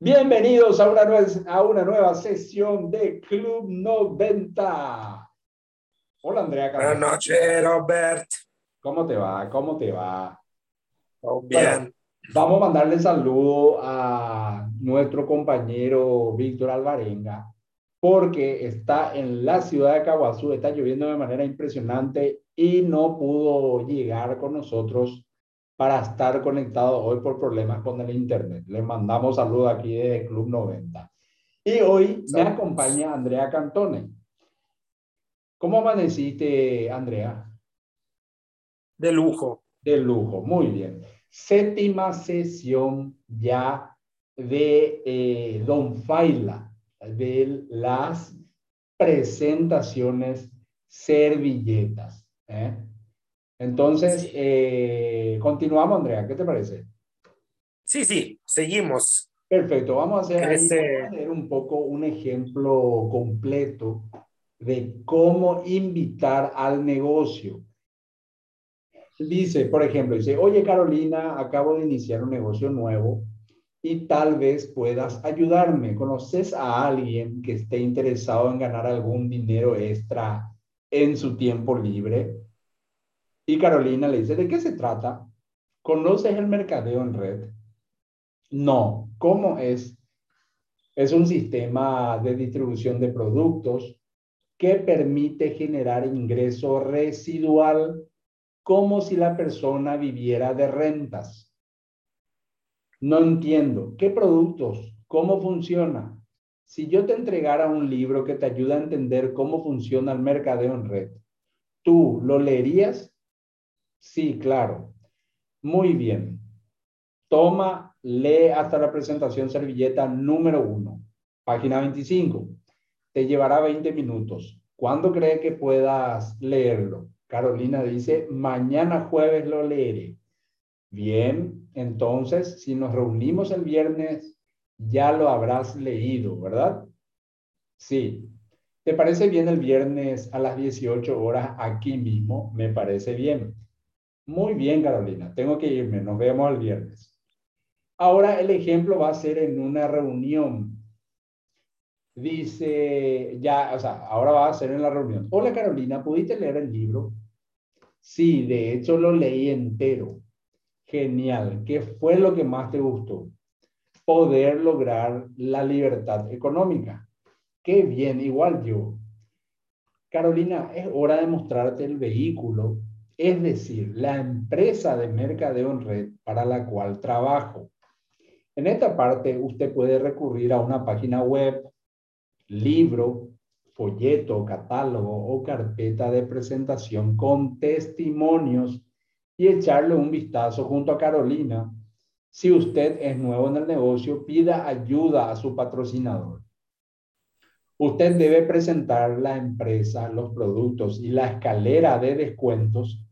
Bienvenidos a una, nueva, a una nueva sesión de Club 90. Hola Andrea. Buenas noches, Robert. ¿Cómo te va? ¿Cómo te va? bien. vamos a mandarle saludo a nuestro compañero Víctor Alvarenga, porque está en la ciudad de Caguazú, está lloviendo de manera impresionante y no pudo llegar con nosotros para estar conectado hoy por problemas con el internet. Le mandamos saludos aquí de Club 90. Y hoy me acompaña Andrea Cantone. ¿Cómo amaneciste, Andrea? De lujo. De lujo, muy bien. Séptima sesión ya de eh, Don Faila, de las presentaciones servilletas. ¿eh? Entonces, eh, continuamos, Andrea, ¿qué te parece? Sí, sí, seguimos. Perfecto, vamos a hacer un poco un ejemplo completo de cómo invitar al negocio. Dice, por ejemplo, dice, oye Carolina, acabo de iniciar un negocio nuevo y tal vez puedas ayudarme. ¿Conoces a alguien que esté interesado en ganar algún dinero extra en su tiempo libre? Y Carolina le dice, ¿de qué se trata? ¿Conoces el mercadeo en red? No. ¿Cómo es? Es un sistema de distribución de productos que permite generar ingreso residual como si la persona viviera de rentas. No entiendo. ¿Qué productos? ¿Cómo funciona? Si yo te entregara un libro que te ayuda a entender cómo funciona el mercadeo en red, ¿tú lo leerías? Sí, claro. Muy bien. Toma, lee hasta la presentación servilleta número uno, página 25. Te llevará 20 minutos. ¿Cuándo cree que puedas leerlo? Carolina dice, mañana jueves lo leeré. Bien, entonces, si nos reunimos el viernes, ya lo habrás leído, ¿verdad? Sí. ¿Te parece bien el viernes a las 18 horas aquí mismo? Me parece bien. Muy bien, Carolina, tengo que irme, nos vemos el viernes. Ahora el ejemplo va a ser en una reunión. Dice, ya, o sea, ahora va a ser en la reunión. Hola Carolina, ¿pudiste leer el libro? Sí, de hecho lo leí entero. Genial. ¿Qué fue lo que más te gustó? Poder lograr la libertad económica. Qué bien, igual yo. Carolina, es hora de mostrarte el vehículo es decir, la empresa de mercadeo en red para la cual trabajo. En esta parte usted puede recurrir a una página web, libro, folleto, catálogo o carpeta de presentación con testimonios y echarle un vistazo junto a Carolina. Si usted es nuevo en el negocio, pida ayuda a su patrocinador. Usted debe presentar la empresa, los productos y la escalera de descuentos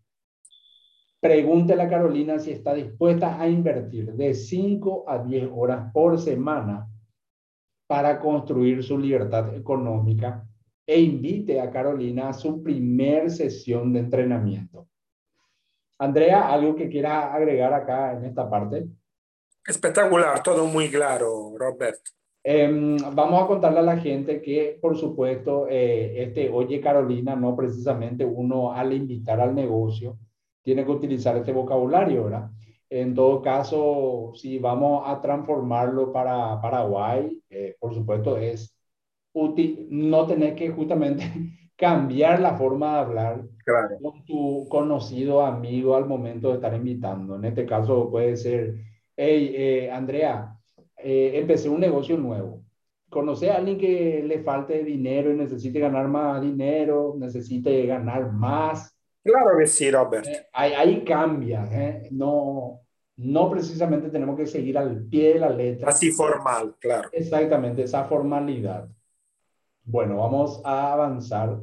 Pregúntele a Carolina si está dispuesta a invertir de 5 a 10 horas por semana para construir su libertad económica e invite a Carolina a su primer sesión de entrenamiento. Andrea, ¿algo que quiera agregar acá en esta parte? Espectacular, todo muy claro, Robert. Em, vamos a contarle a la gente que, por supuesto, eh, este Oye Carolina, no precisamente uno al invitar al negocio, tiene que utilizar este vocabulario, ¿verdad? En todo caso, si vamos a transformarlo para Paraguay, eh, por supuesto, es útil no tener que justamente cambiar la forma de hablar con tu conocido amigo al momento de estar invitando. En este caso puede ser, hey, eh, Andrea, eh, empecé un negocio nuevo. ¿Conoce a alguien que le falte dinero y necesite ganar más dinero, necesite ganar más? Claro que sí, Robert. Eh, ahí, cambia, ¿eh? no, no precisamente tenemos que seguir al pie de la letra. Así formal, claro. Exactamente, esa formalidad. Bueno, vamos a avanzar.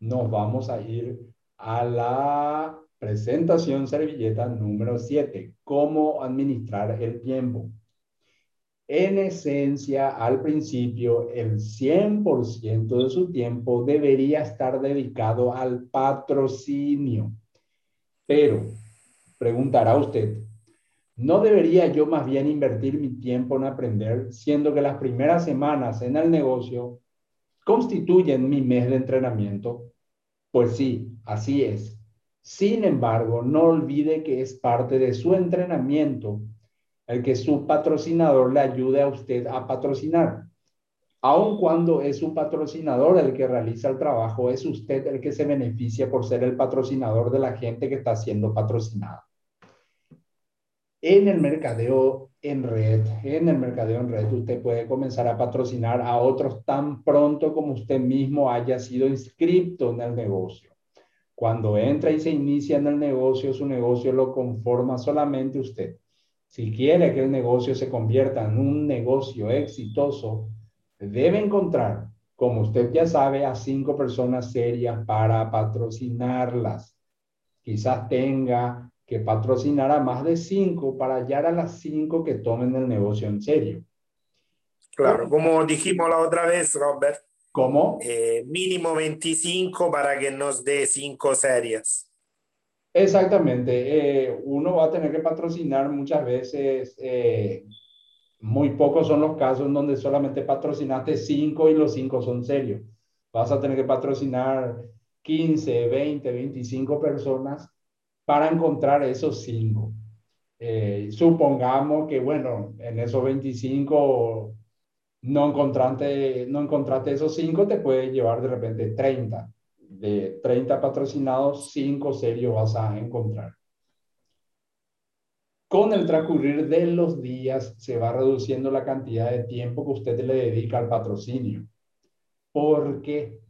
Nos vamos a ir a la presentación servilleta número 7, cómo administrar el tiempo en esencia, al principio, el 100% de su tiempo debería estar dedicado al patrocinio. Pero, preguntará usted, ¿No debería yo más bien invertir mi tiempo en aprender, siendo que las primeras semanas en el negocio constituyen mi mes de entrenamiento? Pues sí, así es. Sin embargo, no olvide que es parte de su entrenamiento el que su patrocinador le ayude a usted a patrocinar. Aun cuando es su patrocinador el que realiza el trabajo, es usted el que se beneficia por ser el patrocinador de la gente que está siendo patrocinada en el mercadeo en red, en el mercadeo en red, usted puede comenzar a patrocinar a otros tan pronto como usted mismo haya sido inscrito en el negocio. Cuando entra y se inicia en el negocio, su negocio lo conforma solamente usted. Si quiere que el negocio se convierta en un negocio exitoso, debe encontrar, como usted ya sabe, a cinco personas serias para patrocinarlas. Quizás tenga que patrocinar a más de cinco para hallar a las cinco que tomen el negocio en serio. Claro, como dijimos la otra vez, Robert. ¿Cómo? Eh, mínimo 25 para que nos dé cinco series. Exactamente. Eh, uno va a tener que patrocinar muchas veces. Eh, muy pocos son los casos donde solamente patrocinaste cinco y los cinco son serios. Vas a tener que patrocinar 15, 20, 25 personas para encontrar esos cinco. Eh, supongamos que, bueno, en esos 25 no encontraste, no encontraste esos cinco, te puede llevar de repente 30. De 30 patrocinados, cinco serios vas a encontrar. Con el transcurrir de los días se va reduciendo la cantidad de tiempo que usted le dedica al patrocinio. ¿Por qué?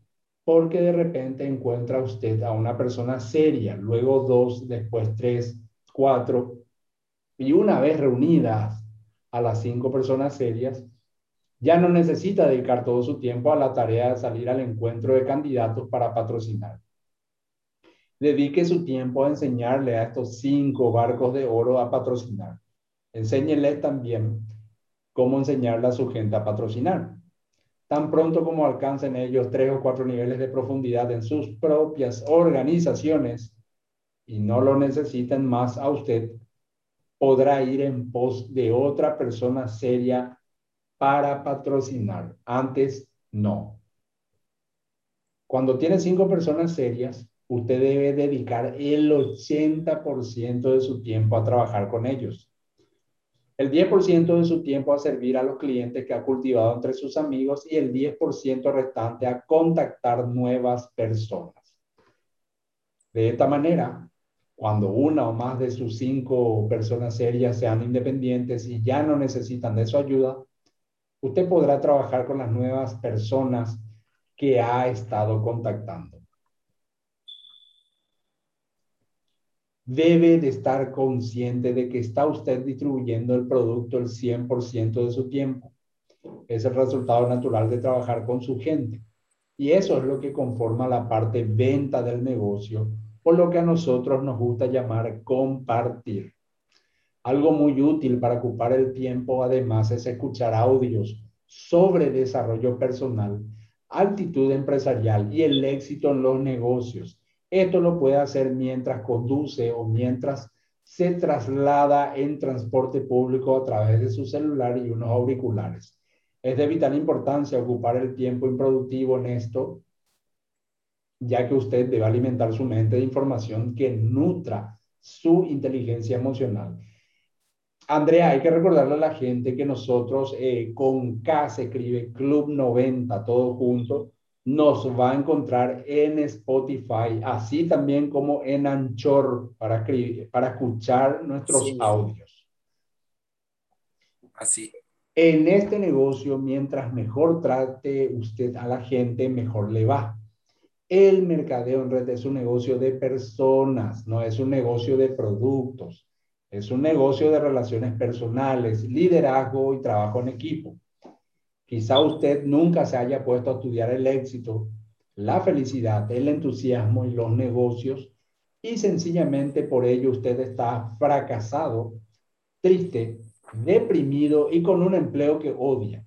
porque de repente encuentra usted a una persona seria, luego dos, después tres, cuatro, y una vez reunidas a las cinco personas serias, ya no necesita dedicar todo su tiempo a la tarea de salir al encuentro de candidatos para patrocinar. Dedique su tiempo a enseñarle a estos cinco barcos de oro a patrocinar. Enséñele también cómo enseñarle a su gente a patrocinar tan pronto como alcancen ellos tres o cuatro niveles de profundidad en sus propias organizaciones y no lo necesiten más a usted, podrá ir en pos de otra persona seria para patrocinar. Antes, no. Cuando tiene cinco personas serias, usted debe dedicar el 80% de su tiempo a trabajar con ellos el 10% de su tiempo a servir a los clientes que ha cultivado entre sus amigos y el 10% restante a contactar nuevas personas. De esta manera, cuando una o más de sus cinco personas serias sean independientes y ya no necesitan de su ayuda, usted podrá trabajar con las nuevas personas que ha estado contactando. debe de estar consciente de que está usted distribuyendo el producto el 100% de su tiempo. Es el resultado natural de trabajar con su gente. Y eso es lo que conforma la parte venta del negocio, o lo que a nosotros nos gusta llamar compartir. Algo muy útil para ocupar el tiempo, además, es escuchar audios sobre desarrollo personal, actitud empresarial y el éxito en los negocios esto lo puede hacer mientras conduce o mientras se traslada en transporte público a través de su celular y unos auriculares. Es de vital importancia ocupar el tiempo improductivo en esto, ya que usted debe alimentar su mente de información que nutra su inteligencia emocional. Andrea, hay que recordarle a la gente que nosotros eh, con K se escribe Club 90, todo junto, nos va a encontrar en Spotify, así también como en Anchor para, para escuchar nuestros audios. Así. En este negocio, mientras mejor trate usted a la gente, mejor le va. El mercadeo en red es un negocio de personas, no es un negocio de productos. Es un negocio de relaciones personales, liderazgo y trabajo en equipo. Quizá usted nunca se haya puesto a estudiar el éxito, la felicidad, el entusiasmo y los negocios y sencillamente por ello usted está fracasado, triste, deprimido y con un empleo que odia.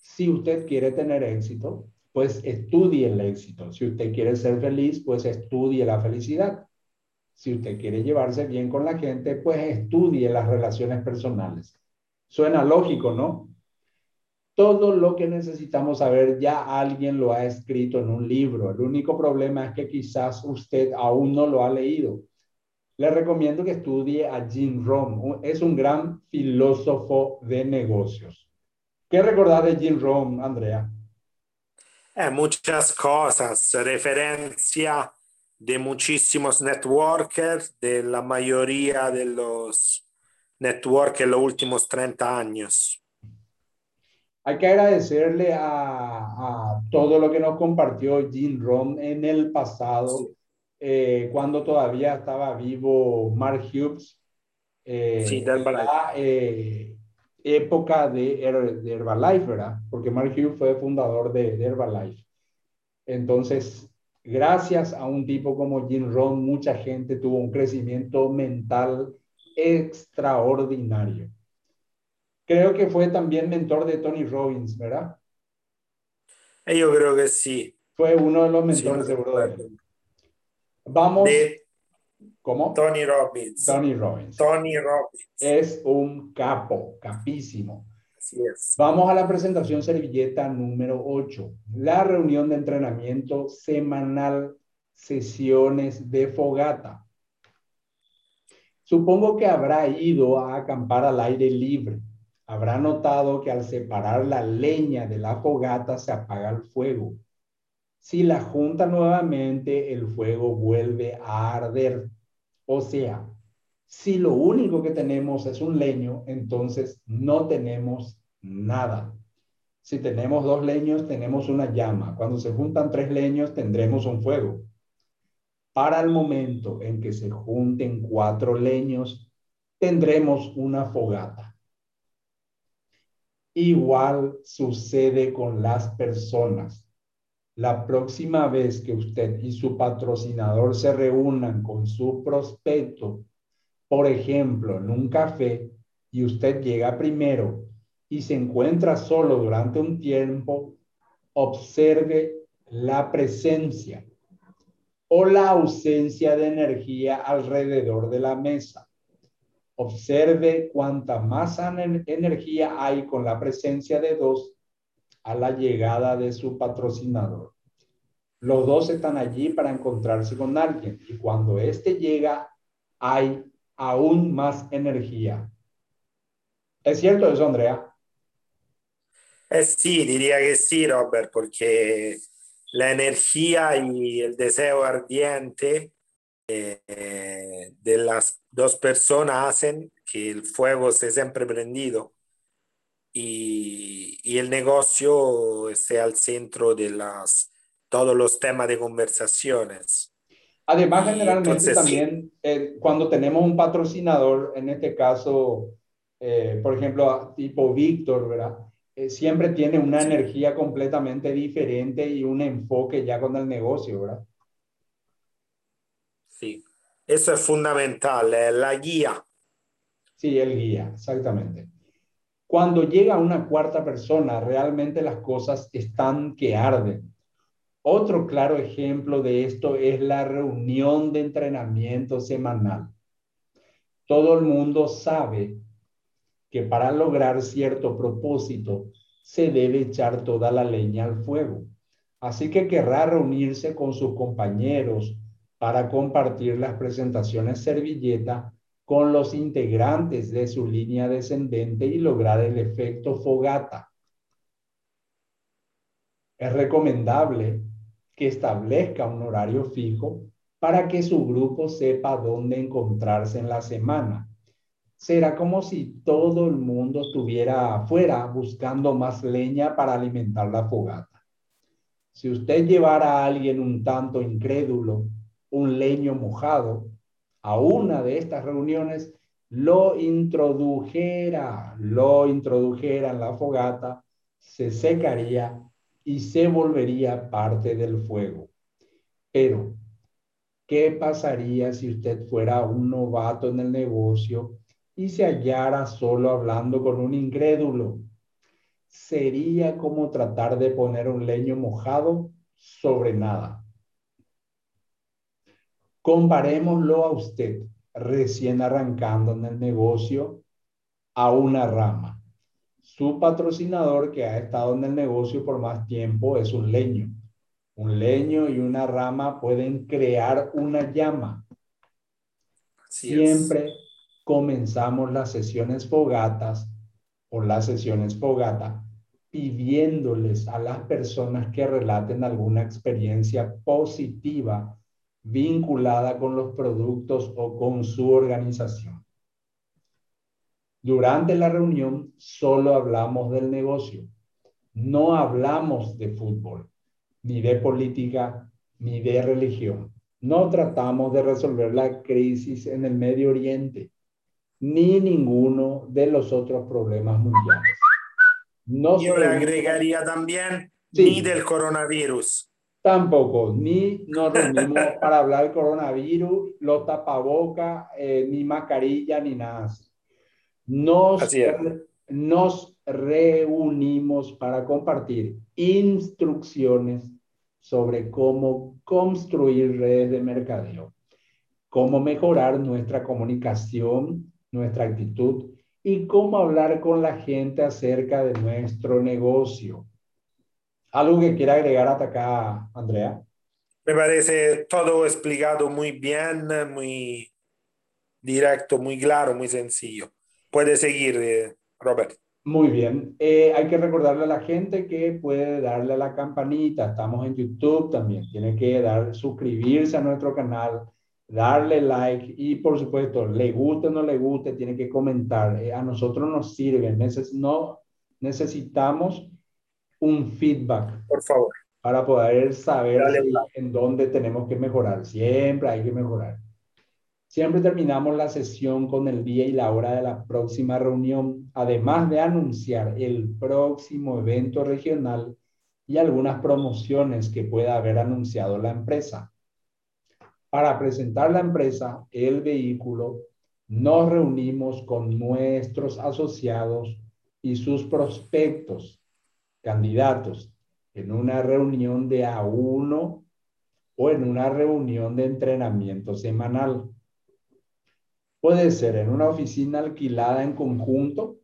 Si usted quiere tener éxito, pues estudie el éxito. Si usted quiere ser feliz, pues estudie la felicidad. Si usted quiere llevarse bien con la gente, pues estudie las relaciones personales. Suena lógico, ¿no? Todo lo que necesitamos saber ya alguien lo ha escrito en un libro. El único problema es que quizás usted aún no lo ha leído. Le recomiendo que estudie a Jim Rohn. Es un gran filósofo de negocios. ¿Qué recordar de Jim Rohn, Andrea? Eh, muchas cosas, referencia de muchísimos networkers, de la mayoría de los networkers en los últimos 30 años. Hay que agradecerle a, todo lo que nos compartió Jim Rohn en el pasado, eh, cuando todavía estaba vivo Mark Hughes. Eh, sí, la eh, época de, Herbalife, ¿verdad? Porque Mark Hughes fue fundador de, de Herbalife. Entonces, gracias a un tipo como Jim Rohn, mucha gente tuvo un crecimiento mental extraordinario. Creo que fue también mentor de Tony Robbins, ¿verdad? Eh, yo creo que sí. Fue uno de los mentores, seguro de Vamos. ¿Cómo? Tony Robbins. Tony Robbins. Tony Robbins. Es un capo, capísimo. Vamos a la presentación servilleta número 8. La reunión de entrenamiento semanal, sesiones de fogata. Supongo que habrá ido a acampar al aire libre habrá notado que al separar la leña de la fogata se apaga el fuego. Si la junta nuevamente, el fuego vuelve a arder. O sea, si lo único que tenemos es un leño, entonces no tenemos nada. Si tenemos dos leños, tenemos una llama. Cuando se juntan tres leños, tendremos un fuego. Para el momento en que se junten cuatro leños, tendremos una fogata. Igual sucede con las personas. La próxima vez que usted y su patrocinador se reúnan con su prospecto, por ejemplo, en un café, y usted llega primero y se encuentra solo durante un tiempo, observe la presencia o la ausencia de energía alrededor de la mesa. Observe cuánta más energía hay con la presencia de dos a la llegada de su patrocinador. Los dos están allí para encontrarse con alguien y cuando éste llega hay aún más energía. ¿Es cierto eso, Andrea? Eh, sí, diría que sí, Robert, porque la energía y el deseo ardiente eh, de las dos personas hacen que el fuego esté siempre prendido y, y el negocio esté al centro de las, todos los temas de conversaciones. Además, generalmente también eh, cuando tenemos un patrocinador, en este caso, eh, por ejemplo, tipo Víctor, ¿verdad? siempre tiene una energía completamente diferente y un enfoque ya con el negocio, ¿verdad? Sí, eso es fundamental, la guía. Sí, el guía, exactamente. Cuando llega una cuarta persona, realmente las cosas están que arden. Otro claro ejemplo de esto es la reunión de entrenamiento semanal. Todo el mundo sabe que para lograr cierto propósito se debe echar toda la leña al fuego. Así que querrá reunirse con sus compañeros para compartir las presentaciones servilleta con los integrantes de su línea descendente y lograr el efecto fogata. Es recomendable establezca un horario fijo para que su grupo sepa dónde encontrarse en la semana. Será como si todo el mundo estuviera afuera buscando más leña para alimentar la fogata. Si usted llevara a alguien un tanto incrédulo un leño mojado a una de estas reuniones, lo introdujera, lo introdujera en la fogata, se secaría y se volvería parte del fuego. Pero, ¿qué pasaría si usted fuera un novato en el negocio y se hallara solo hablando con un incrédulo? Sería como tratar de poner un leño mojado sobre nada. Comparémoslo a usted recién arrancando en el negocio a una rama. Su patrocinador que ha estado en el negocio por más tiempo es un leño. Un leño y una rama pueden crear una llama. Siempre comenzamos las sesiones fogatas o las sesiones fogata pidiéndoles a las personas que relaten alguna experiencia positiva vinculada con los productos o con su organización. Durante la reunión solo hablamos del negocio. No hablamos de fútbol, ni de política, ni de religión. No tratamos de resolver la crisis en el Medio Oriente, ni ninguno de los otros problemas mundiales. No Yo le agregaría también ni del coronavirus. Tampoco, ni nos reunimos para hablar del coronavirus, los tapabocas, eh, ni mascarilla, ni nada. Nos, nos reunimos para compartir instrucciones sobre cómo construir redes de mercadeo, cómo mejorar nuestra comunicación, nuestra actitud y cómo hablar con la gente acerca de nuestro negocio. ¿Algo que quiera agregar hasta acá, Andrea? Me parece todo explicado muy bien, muy directo, muy claro, muy sencillo. Puede seguir, eh, Robert. Muy bien. Eh, hay que recordarle a la gente que puede darle a la campanita. Estamos en YouTube también. Tiene que dar, suscribirse a nuestro canal, darle like y por supuesto, le guste o no le guste, tiene que comentar. Eh, a nosotros nos sirve. no necesitamos un feedback. Por favor. Para poder saber en dónde tenemos que mejorar. Siempre hay que mejorar. Siempre terminamos la sesión con el día y la hora de la próxima reunión, además de anunciar el próximo evento regional y algunas promociones que pueda haber anunciado la empresa. Para presentar la empresa, el vehículo, nos reunimos con nuestros asociados y sus prospectos candidatos en una reunión de a uno o en una reunión de entrenamiento semanal. Puede ser en una oficina alquilada en conjunto,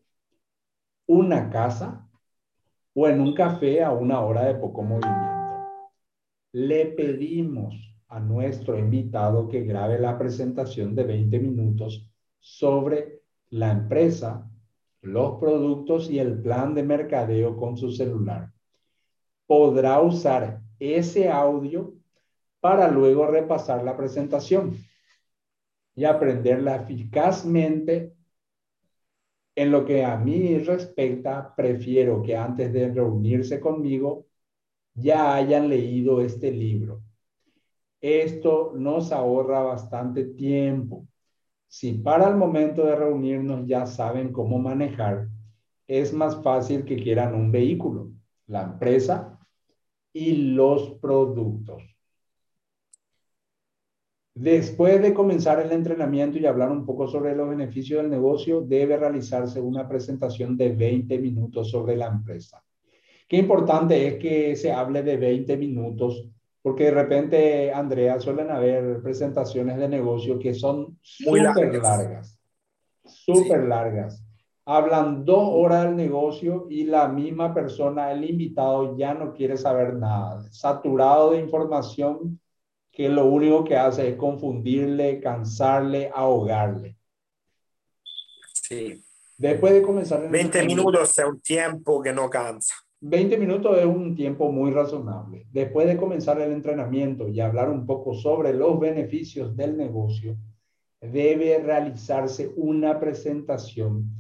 una casa o en un café a una hora de poco movimiento. Le pedimos a nuestro invitado que grabe la presentación de 20 minutos sobre la empresa los productos y el plan de mercadeo con su celular. Podrá usar ese audio para luego repasar la presentación y aprenderla eficazmente. En lo que a mí respecta, prefiero que antes de reunirse conmigo ya hayan leído este libro. Esto nos ahorra bastante tiempo si para el momento de reunirnos ya saben cómo manejar, es más fácil que quieran un vehículo, la empresa y los productos. Después de comenzar el entrenamiento y hablar un poco sobre los beneficios del negocio, debe realizarse una presentación de 20 minutos sobre la empresa. Qué importante es que se hable de 20 minutos porque de repente, Andrea, suelen haber presentaciones de negocio que son súper largas, súper largas. Hablan dos horas del negocio y la misma persona, el invitado, ya no quiere saber nada, saturado de información que lo único que hace es confundirle, cansarle, ahogarle. Sí. Después de comenzar... 20 minutos es un tiempo que no cansa. 20 minutos es un tiempo muy razonable. Después de comenzar el entrenamiento y hablar un poco sobre los beneficios del negocio, debe realizarse una presentación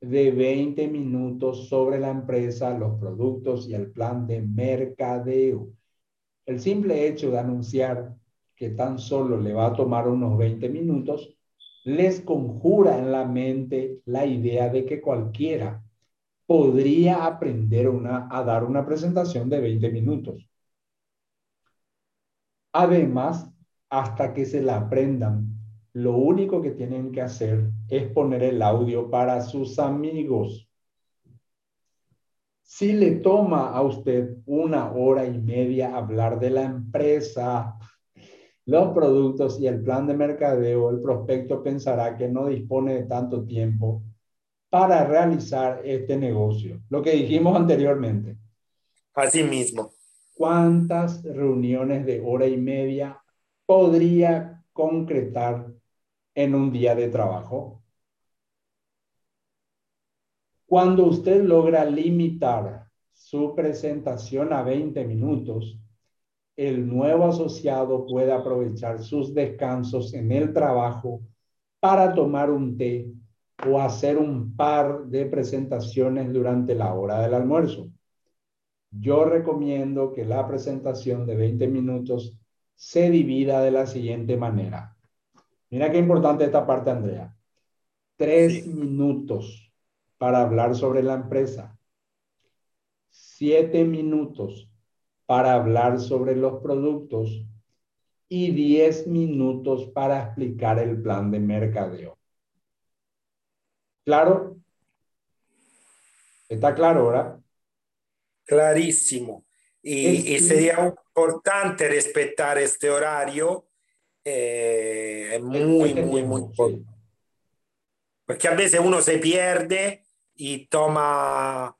de 20 minutos sobre la empresa, los productos y el plan de mercadeo. El simple hecho de anunciar que tan solo le va a tomar unos 20 minutos les conjura en la mente la idea de que cualquiera podría aprender una, a dar una presentación de 20 minutos. Además, hasta que se la aprendan, lo único que tienen que hacer es poner el audio para sus amigos. Si le toma a usted una hora y media hablar de la empresa los productos y el plan de mercadeo, el prospecto pensará que no dispone de tanto tiempo para realizar este negocio. Lo que dijimos anteriormente. Así mismo. ¿Cuántas reuniones de hora y media podría concretar en un día de trabajo? Cuando usted logra limitar su presentación a 20 minutos, el nuevo asociado puede aprovechar sus descansos en el trabajo para tomar un té o hacer un par de presentaciones durante la hora del almuerzo. Yo recomiendo que la presentación de 20 minutos se divida de la siguiente manera. Mira qué importante esta parte, Andrea. Tres minutos para hablar sobre la empresa. Siete minutos para hablar sobre los productos y diez minutos para explicar el plan de mercadeo. ¿Claro? ¿Está claro ahora? Clarísimo. Y, sería importante respetar este horario. Eh, muy, muy, muy Porque a veces uno se pierde y toma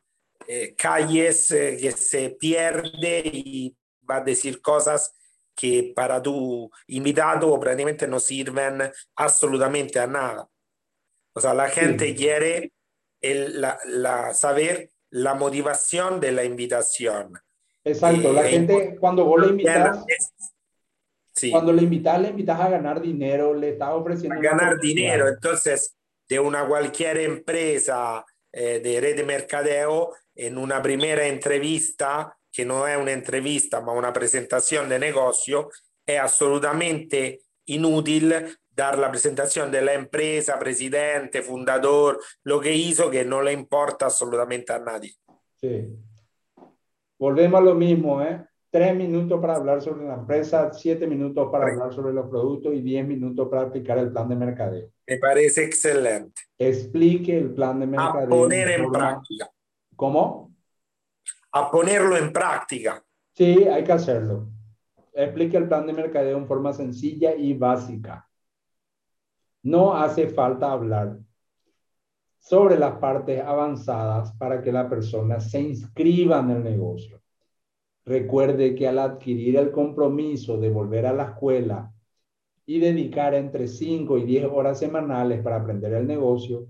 eh, calles eh, que se pierde y va a decir cosas que para tu invitado prácticamente no sirven absolutamente a nada. O sea, la gente quiere el, la, la, saber la motivación de la invitación. Exacto, la gente cuando vos le invitas, sí. cuando le invitas, le invitas a ganar dinero, le estás ofreciendo... A ganar dinero, entonces de una cualquier empresa eh, de red de mercadeo, en una primera entrevista, que no es una entrevista, ma una presentación de negocio, es absolutamente inútil dar la presentación de la empresa, presidente, fundador, lo que hizo que no le importa absolutamente a nadie. Sí. Volvemos a lo mismo, ¿eh? Tres minutos para hablar sobre la empresa, siete minutos para hablar sobre los productos y diez minutos para aplicar el plan de mercadeo. Me parece excelente. Explique el plan de mercadeo. A poner en práctica. ¿Cómo? A ponerlo en práctica. Sí, hay que hacerlo. Explique el plan de mercadeo en forma sencilla y básica. No hace falta hablar sobre las partes avanzadas para que la persona se inscriba en el negocio. Recuerde que al adquirir el compromiso de volver a la escuela y dedicar entre 5 y 10 horas semanales para aprender el negocio,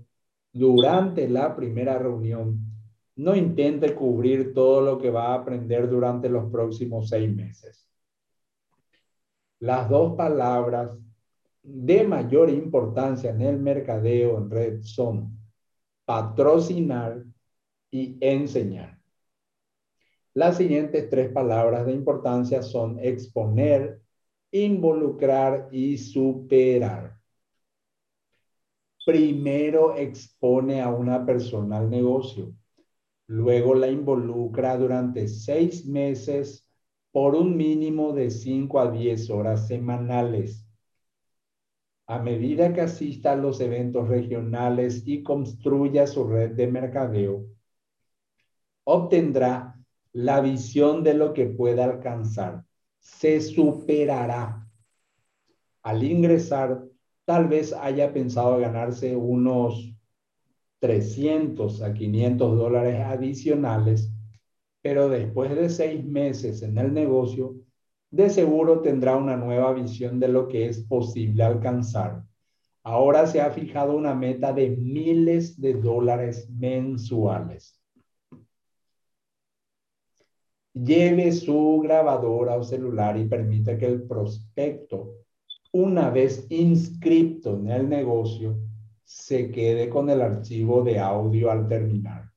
durante la primera reunión, no intente cubrir todo lo que va a aprender durante los próximos seis meses. Las dos palabras de mayor importancia en el mercadeo en red son patrocinar y enseñar. Las siguientes tres palabras de importancia son exponer, involucrar y superar. Primero expone a una persona al negocio, luego la involucra durante seis meses por un mínimo de 5 a 10 horas semanales a medida que asista a los eventos regionales y construya su red de mercadeo, obtendrá la visión de lo que pueda alcanzar. Se superará. Al ingresar, tal vez haya pensado ganarse unos 300 a 500 dólares adicionales, pero después de seis meses en el negocio, de seguro tendrá una nueva visión de lo que es posible alcanzar. Ahora se ha fijado una meta de miles de dólares mensuales. Lleve su grabadora o celular y permita que el prospecto, una vez inscrito en el negocio, se quede con el archivo de audio al terminar.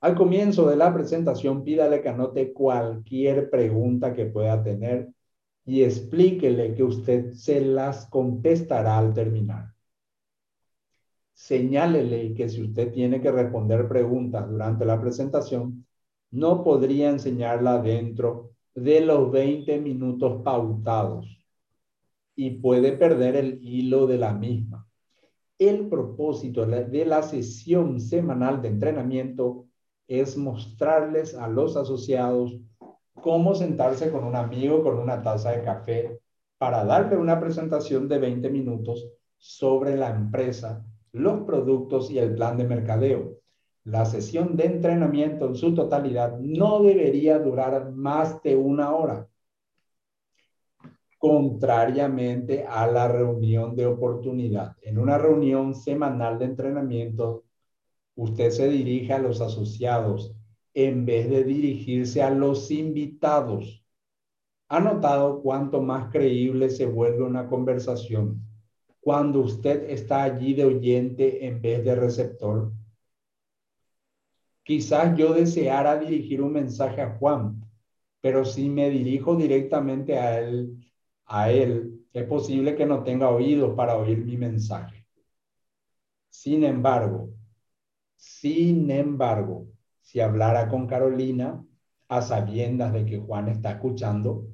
Al comienzo de la presentación, pídale que anote cualquier pregunta que pueda tener y explíquele que usted se las contestará al terminar. Señálele que si usted tiene que responder preguntas durante la presentación, no podría enseñarla dentro de los 20 minutos pautados y puede perder el hilo de la misma. El propósito de la sesión semanal de entrenamiento es mostrarles a los asociados cómo sentarse con un amigo con una taza de café para darle una presentación de 20 minutos sobre la empresa, los productos y el plan de mercadeo. La sesión de entrenamiento en su totalidad no debería durar más de una hora, contrariamente a la reunión de oportunidad. En una reunión semanal de entrenamiento, usted se dirige a los asociados en vez de dirigirse a los invitados. ¿Ha notado cuánto más creíble se vuelve una conversación cuando usted está allí de oyente en vez de receptor? Quizás yo deseara dirigir un mensaje a Juan, pero si me dirijo directamente a él, a él, es posible que no tenga oídos para oír mi mensaje. Sin embargo, sin embargo, si hablara con Carolina a sabiendas de que Juan está escuchando,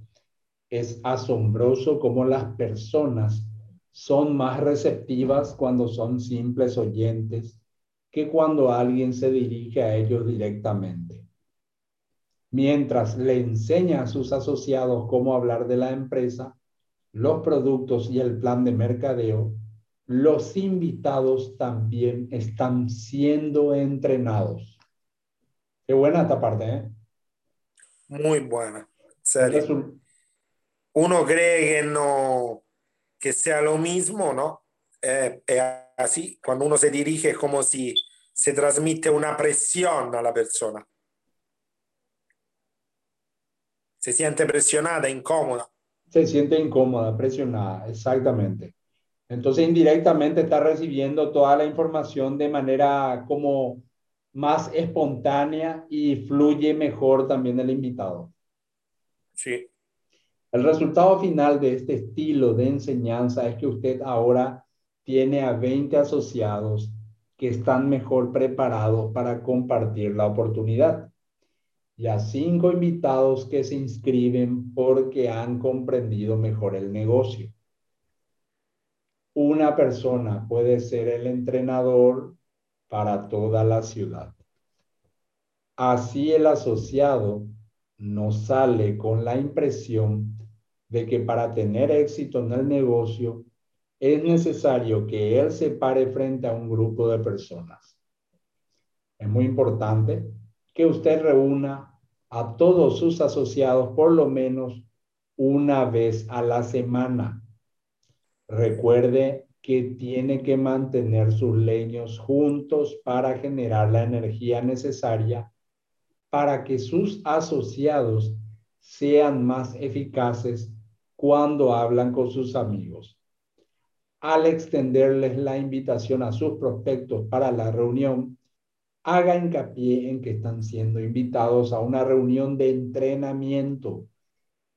es asombroso cómo las personas son más receptivas cuando son simples oyentes que cuando alguien se dirige a ellos directamente. Mientras le enseña a sus asociados cómo hablar de la empresa, los productos y el plan de mercadeo, los invitados también están siendo entrenados. Qué buena esta parte, ¿eh? Muy buena. Uno cree que no, que sea lo mismo, ¿no? Eh, así, cuando uno se dirige es como si se transmite una presión a la persona. Se siente presionada, incómoda. Se siente incómoda, presionada, exactamente. Entonces indirectamente está recibiendo toda la información de manera como más espontánea y fluye mejor también el invitado. Sí. El resultado final de este estilo de enseñanza es que usted ahora tiene a 20 asociados que están mejor preparados para compartir la oportunidad y a cinco invitados que se inscriben porque han comprendido mejor el negocio. Una persona puede ser el entrenador para toda la ciudad. Así el asociado no sale con la impresión de que para tener éxito en el negocio es necesario que él se pare frente a un grupo de personas. Es muy importante que usted reúna a todos sus asociados por lo menos una vez a la semana. Recuerde que tiene que mantener sus leños juntos para generar la energía necesaria para que sus asociados sean más eficaces cuando hablan con sus amigos al extenderles la invitación a sus prospectos para la reunión, haga hincapié en que están siendo invitados a una reunión de entrenamiento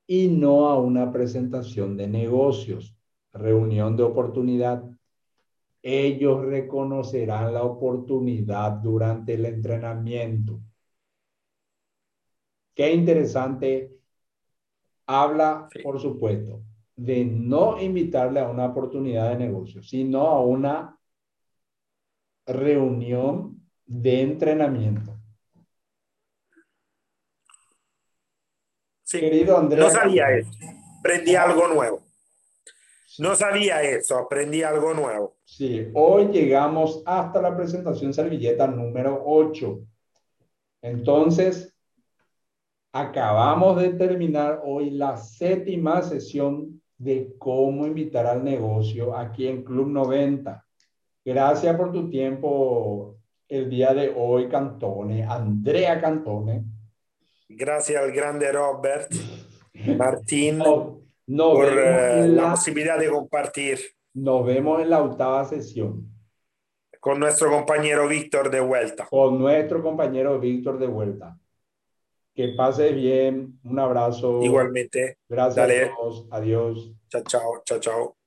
y no a una presentación de negocios, reunión de oportunidad. Ellos reconocerán la oportunidad durante el entrenamiento. Qué interesante. Habla, por supuesto, de no invitarle a una oportunidad de negocio, sino a una reunión de entrenamiento. Sí, Querido Andrés. No sabía eso. Aprendí algo nuevo. No sabía eso, aprendí algo nuevo. Sí, hoy llegamos hasta la presentación servilleta número 8. Entonces, acabamos de terminar hoy la séptima sesión de cómo invitar al negocio aquí en Club 90. Gracias por tu tiempo el día de hoy, Cantone, Andrea Cantone. Gracias al grande Robert Martín por eh, la, la posibilidad de compartir. Nos vemos en la octava sesión. Con nuestro compañero Víctor de vuelta. Con nuestro compañero Víctor de vuelta. Que pase bien. Un abrazo. Igualmente. Gracias a todos. Adiós. Chao, chao, chao, chao.